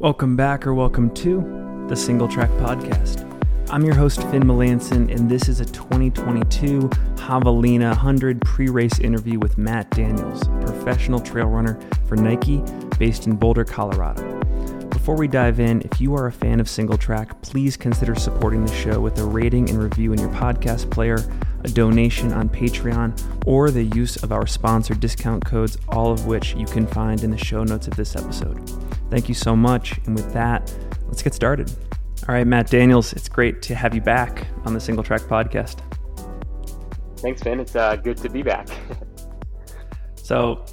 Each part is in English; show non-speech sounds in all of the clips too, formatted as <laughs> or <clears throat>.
Welcome back or welcome to the Single Track Podcast. I'm your host, Finn Melanson, and this is a 2022 Javelina 100 pre race interview with Matt Daniels, professional trail runner for Nike based in Boulder, Colorado. Before we dive in, if you are a fan of Single Track, please consider supporting the show with a rating and review in your podcast player, a donation on Patreon, or the use of our sponsor discount codes, all of which you can find in the show notes of this episode. Thank you so much. And with that, let's get started. All right, Matt Daniels, it's great to have you back on the Single Track Podcast. Thanks, Finn. It's uh, good to be back. <laughs> so,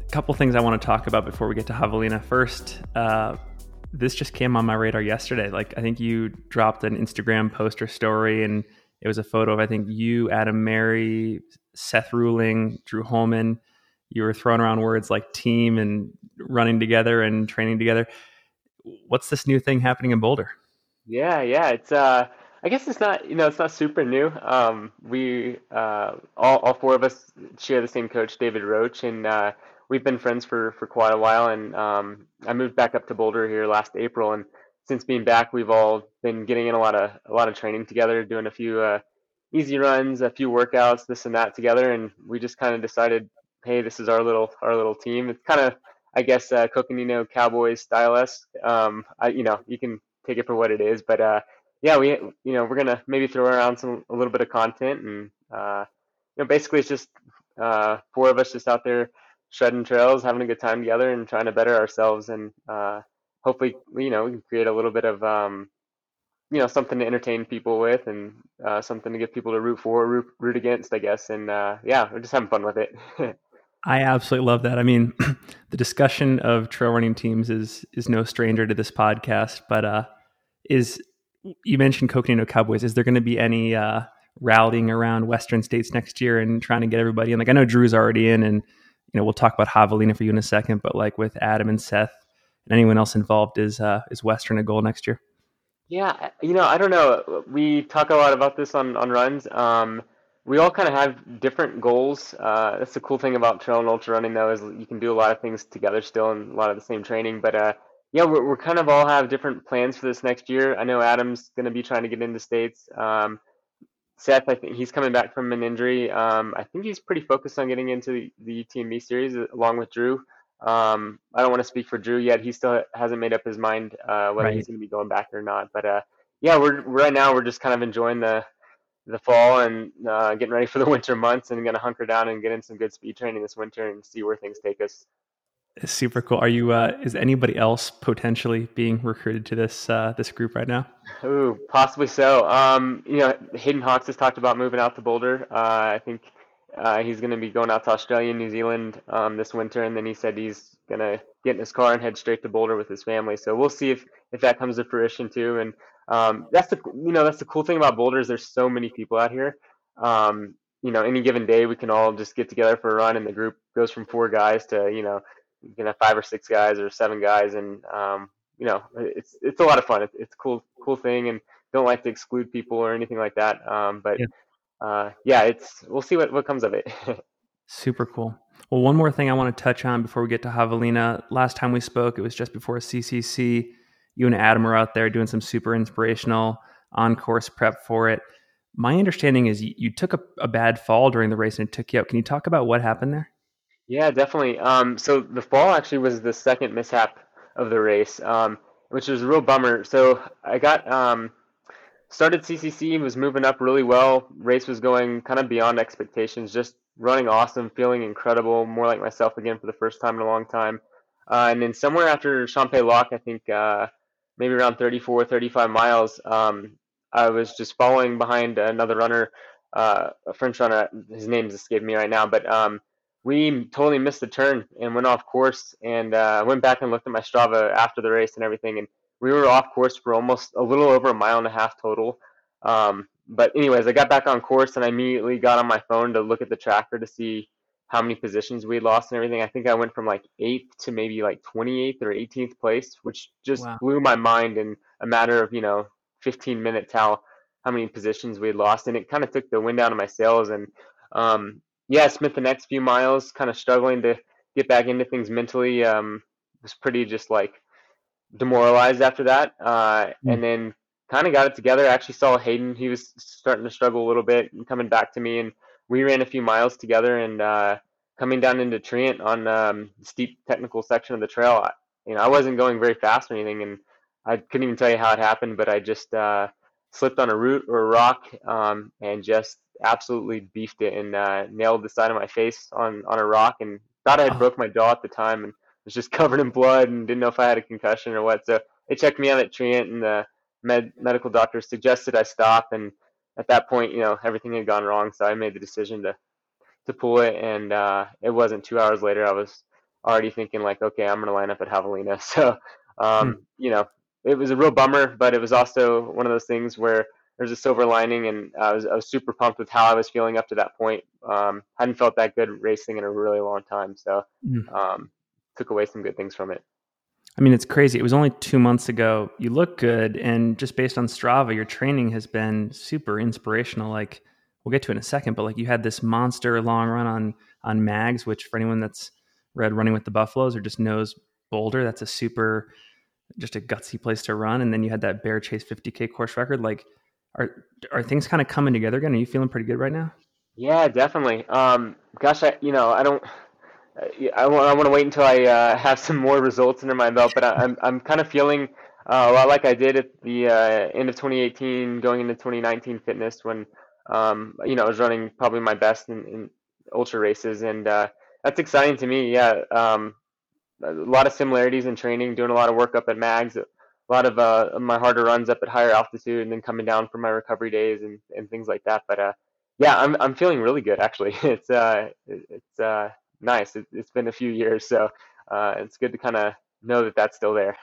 a couple things I want to talk about before we get to Javelina. First, uh, this just came on my radar yesterday. Like, I think you dropped an Instagram post or story, and it was a photo of, I think, you, Adam Merry, Seth Ruling, Drew Holman. You were throwing around words like team and running together and training together. What's this new thing happening in Boulder? Yeah, yeah, it's uh, I guess it's not you know it's not super new. Um, we uh, all all four of us share the same coach, David Roche, and uh, we've been friends for for quite a while. And um, I moved back up to Boulder here last April, and since being back, we've all been getting in a lot of a lot of training together, doing a few uh, easy runs, a few workouts, this and that together, and we just kind of decided, hey, this is our little our little team. It's kind of I guess uh, Coconino Cowboys stylist. Um, I you know you can take it for what it is, but uh, yeah, we you know we're gonna maybe throw around some a little bit of content and uh, you know basically it's just uh, four of us just out there shredding trails, having a good time together, and trying to better ourselves, and uh, hopefully you know we can create a little bit of um, you know something to entertain people with and uh, something to get people to root for, root, root against, I guess, and uh, yeah, we're just having fun with it. <laughs> I absolutely love that. I mean, <clears throat> the discussion of trail running teams is is no stranger to this podcast, but uh, is you mentioned Coconino Cowboys. Is there going to be any uh, rallying around Western states next year and trying to get everybody in? Like I know Drew's already in, and you know we'll talk about Javelina for you in a second, but like with Adam and Seth and anyone else involved, is uh, is Western a goal next year? Yeah, you know, I don't know. We talk a lot about this on on runs. Um, we all kind of have different goals. Uh, that's the cool thing about trail and ultra running, though, is you can do a lot of things together still and a lot of the same training. But uh, yeah, we're, we're kind of all have different plans for this next year. I know Adam's going to be trying to get into states. Um, Seth, I think he's coming back from an injury. Um, I think he's pretty focused on getting into the, the UTMB series along with Drew. Um, I don't want to speak for Drew yet. He still hasn't made up his mind uh, whether right. he's going to be going back or not. But uh, yeah, we're right now we're just kind of enjoying the the fall and uh, getting ready for the <laughs> winter months and going to hunker down and get in some good speed training this winter and see where things take us. Super cool. Are you? Uh, is anybody else potentially being recruited to this uh, this group right now? Ooh, possibly so. Um, you know, Hayden Hawks has talked about moving out to Boulder. Uh, I think uh, he's going to be going out to Australia and New Zealand um, this winter, and then he said he's going to get in his car and head straight to Boulder with his family. So we'll see if if that comes to fruition too. And um, that's the you know that's the cool thing about Boulder is there's so many people out here. Um, you know, any given day we can all just get together for a run, and the group goes from four guys to you know you can have five or six guys or seven guys, and um, you know it's it's a lot of fun. It's, it's a cool cool thing, and don't like to exclude people or anything like that. Um, but yeah. Uh, yeah, it's we'll see what what comes of it. <laughs> Super cool. Well, one more thing I want to touch on before we get to Javelina. Last time we spoke, it was just before CCC you and Adam are out there doing some super inspirational on course prep for it. My understanding is you, you took a, a, bad fall during the race and it took you out. Can you talk about what happened there? Yeah, definitely. Um, so the fall actually was the second mishap of the race, um, which was a real bummer. So I got um, started CCC, was moving up really well. Race was going kind of beyond expectations, just running awesome, feeling incredible, more like myself again for the first time in a long time. Uh, and then somewhere after Champex-Lac, I think uh, maybe around 34, 35 miles. Um, I was just following behind another runner, uh, a French runner. His name's escaped me right now, but um, we totally missed the turn and went off course. And uh, I went back and looked at my Strava after the race and everything, and we were off course for almost a little over a mile and a half total. Um, but anyways, I got back on course and I immediately got on my phone to look at the tracker to see how many positions we lost and everything. I think I went from like eighth to maybe like 28th or 18th place, which just wow. blew my mind in a matter of, you know, 15 minutes how, how many positions we lost. And it kind of took the wind out of my sails. And um, yeah, I spent the next few miles kind of struggling to get back into things mentally. Um, it was pretty just like demoralized after that, uh, mm. and then kind of got it together. I actually saw Hayden; he was starting to struggle a little bit and coming back to me, and we ran a few miles together. And uh, coming down into Trient on um, steep technical section of the trail, I, you know, I wasn't going very fast or anything, and I couldn't even tell you how it happened, but I just uh, slipped on a root or a rock um, and just absolutely beefed it and uh, nailed the side of my face on on a rock and thought I had oh. broke my jaw at the time and was just <laughs> covered in blood and didn't know if I had a concussion or what. So they checked me out at Trient and the med- medical doctor suggested I stop. And at that point, you know, everything had gone wrong. So I made the decision to to pull it. And uh, it wasn't two hours later. I was already thinking like, okay, I'm gonna line up at Javelina. <laughs> So um, hmm. you know, it was a real bummer, but it was also one of those things where there's a silver lining, and I was I was super pumped with how I was feeling up to that point. Um, hadn't felt that good racing in a really long time, so mm. um, took away some good things from it. I mean, it's crazy. It was only two months ago. You look good, and just based on Strava, your training has been super inspirational. Like we'll get to it in a second, but like you had this monster long run on on Mags, which for anyone that's read Running with the Buffaloes or just knows Boulder, that's a super just a gutsy place to run. And then you had that Bear Chase 50k course record. Like, are are things kind of coming together again? Are you feeling pretty good right now? Yeah, definitely. Um, gosh, I you know I don't. I want, I want to wait until I uh, have some more results under my belt, but I, am I'm, I'm kind of feeling uh, a lot like I did at the uh, end of 2018, going into 2019 fitness when um, you know I was running probably my best in, in ultra races, and uh, that's exciting to me. Yeah, um, a lot of similarities in training, doing a lot of work up at Mags, a lot of uh, my harder runs up at higher altitude, and then coming down for my recovery days and, and things like that. But uh, yeah, I'm I'm feeling really good actually. <laughs> It's uh it's uh nice. It, has been a few years, so uh, it's good to kind of know that that's still there.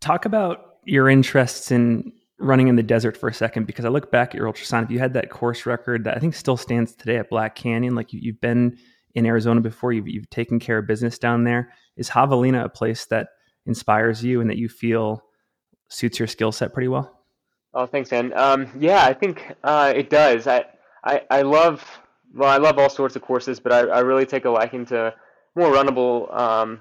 Talk about your interests in running in the desert for a second, because I look back at your UltraSignup. If you had that course record that I think still stands today at Black Canyon. Like you, you've been in Arizona before. You've, you've taken care of business down there. Is Javelina a place that inspires you and that you feel suits your skill set pretty well? Oh, thanks, man. Um, yeah, I think uh, it does. I, I, I love well, I love all sorts of courses, but I, I really take a liking to more runnable um,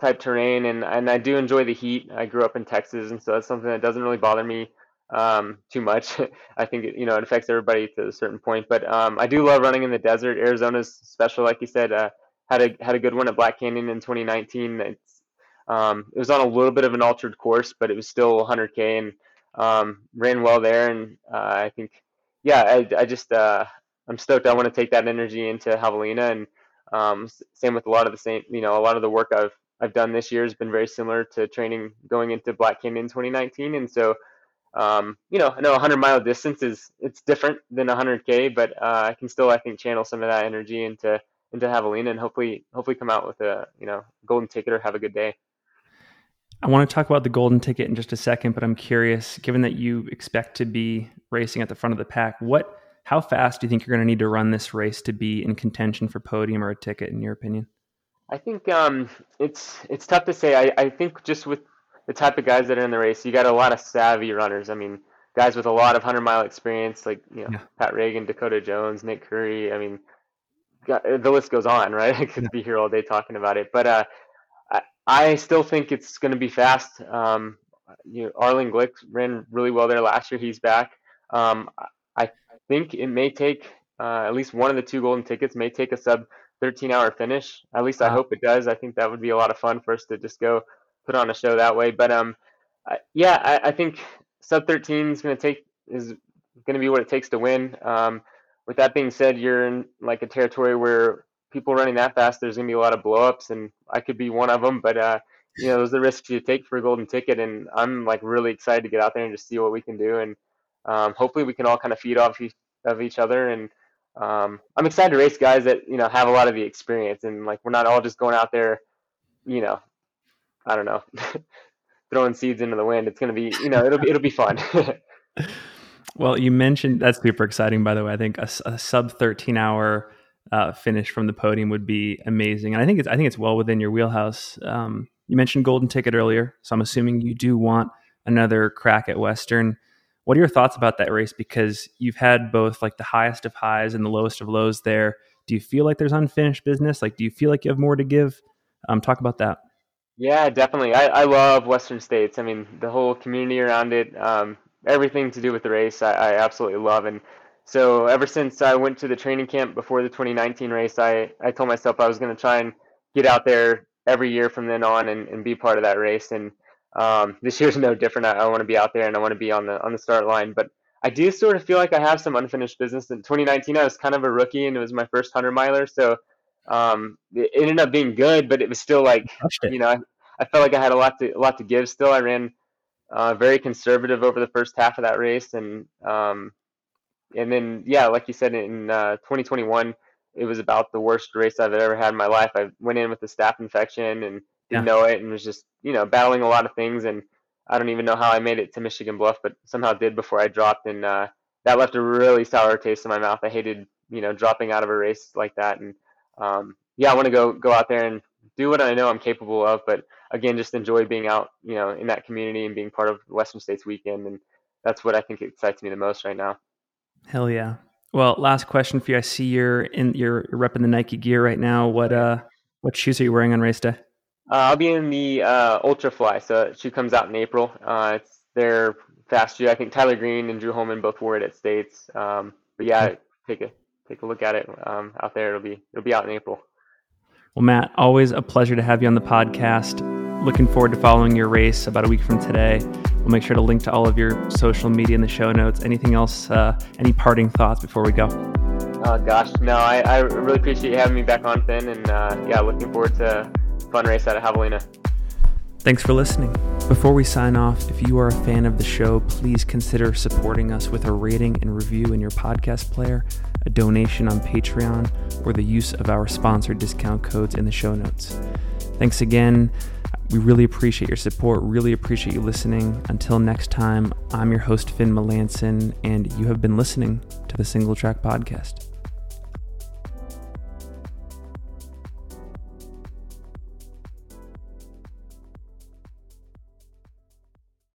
type terrain, and, and I do enjoy the heat. I grew up in Texas, and so that's something that doesn't really bother me um, too much. <laughs> I think it, you know it affects everybody to a certain point, but um, I do love running in the desert. Arizona's special, like you said. Uh, had a had a good one at Black Canyon in 2019. It's um, it was on a little bit of an altered course, but it was still 100k and um, ran well there. And uh, I think, yeah, I, I just uh, I'm stoked. I want to take that energy into Javelina, and um, same with a lot of the same. You know, a lot of the work I've I've done this year has been very similar to training going into Black Canyon 2019, and so um, you know, I know a 100 mile distance is it's different than 100k, but uh, I can still I think channel some of that energy into into Javelina and hopefully hopefully come out with a you know golden ticket or have a good day. I want to talk about the golden ticket in just a second, but I'm curious, given that you expect to be racing at the front of the pack, what how fast do you think you're going to need to run this race to be in contention for podium or a ticket, in your opinion? I think um, it's it's tough to say. I, I think just with the type of guys that are in the race, you got a lot of savvy runners. I mean, guys with a lot of hundred mile experience, like you know yeah. Pat Reagan, Dakota Jones, Nick Coury. I mean, the list goes on, right? <laughs> I could yeah. be here all day talking about it, but uh, I, I still think it's going to be fast. Um, you know, Arlen Glick ran really well there last year. He's back. Um, I think it may take uh, at least one of the two golden tickets may take a sub 13 hour finish. At least I hope it does. I think that would be a lot of fun for us to just go put on a show that way. But um, I, yeah, I, I, think sub 13 is going to take is going to be what it takes to win. Um, with that being said, you're in like a territory where people running that fast, there's going to be a lot of blowups, and I could be one of them. But uh, you know, those are the risks you take for a golden ticket, and I'm like really excited to get out there and just see what we can do, and um, hopefully we can all kind of feed off each, of each other. And um, I'm excited to race guys that you know have a lot of the experience, and like we're not all just going out there, you know, I don't know, <laughs> throwing seeds into the wind. It's going to be, you know, it'll be it'll be fun. <laughs> Well, you mentioned that's super exciting. By the way, I think a, a sub thirteen hour uh, finish from the podium would be amazing, and I think it's I think it's well within your wheelhouse. Um, you mentioned golden ticket earlier, so I'm assuming you do want another crack at Western. What are your thoughts about that race? Because you've had both like the highest of highs and the lowest of lows there. Do you feel like there's unfinished business? Like, do you feel like you have more to give? Um, talk about that. Yeah, definitely. I, I love Western States. I mean, the whole community around it, um, everything to do with the race, I, I absolutely love. And so ever since I went to the training camp before the 2019 race, I, I told myself I was going to try and get out there every year from then on and, and be part of that race. And um, <laughs> this year's no different. I, I want to be out there and I want to be on the on the start line. But I do sort of feel like I have some unfinished business. In 2019, I was kind of a rookie and it was my first hundred miler, so um, it ended up being good, but it was still like you know I, I, felt like I had a lot to a lot to give. Still, I ran uh, very conservative over the first half of that race, and um, and then yeah, like you said in uh, 2021, it was about the worst race I've ever had in my life. I went in with a staph infection and didn't yeah. know it, and was just you know battling a lot of things and I don't even know how I made it to Michigan Bluff, but somehow did before I dropped, and uh, that left a really sour taste in my mouth. I hated, you know, dropping out of a race like that, and um, yeah, I want to go go out there and do what I know I'm capable of, but again, just enjoy being out, you know, in that community and being part of Western States weekend, and that's what I think excites me the most right now. Hell yeah! Well, last question for you. I see you're in you're repping the Nike gear right now. What uh, what shoes are you wearing on race day? Uh, I'll be in the uh, Ultrafly. So she comes out in April. Uh, it's their fast shoe. I think Tyler Green and Drew Holman both wore it at States. Um, but yeah, take a take a look at it um, out there. It'll be it'll be out in April. Well, Matt, always a pleasure to have you on the podcast. Looking forward to following your race about a week from today. We'll make sure to link to all of your social media in the show notes. Anything else? Uh, any parting thoughts before we go? Oh gosh, no. I, I really appreciate you having me back on, Finn, and uh, yeah, looking forward to fun race out of Javelina. Thanks for listening. Before we sign off, if you are a fan of the show, please consider supporting us with a rating and review in your podcast player, a donation on Patreon, or the use of our sponsored discount codes in the show notes. Thanks again. We really appreciate your support, really appreciate you listening. Until next time, I'm your host, Finn Melanson, and you have been listening to the Single Track Podcast.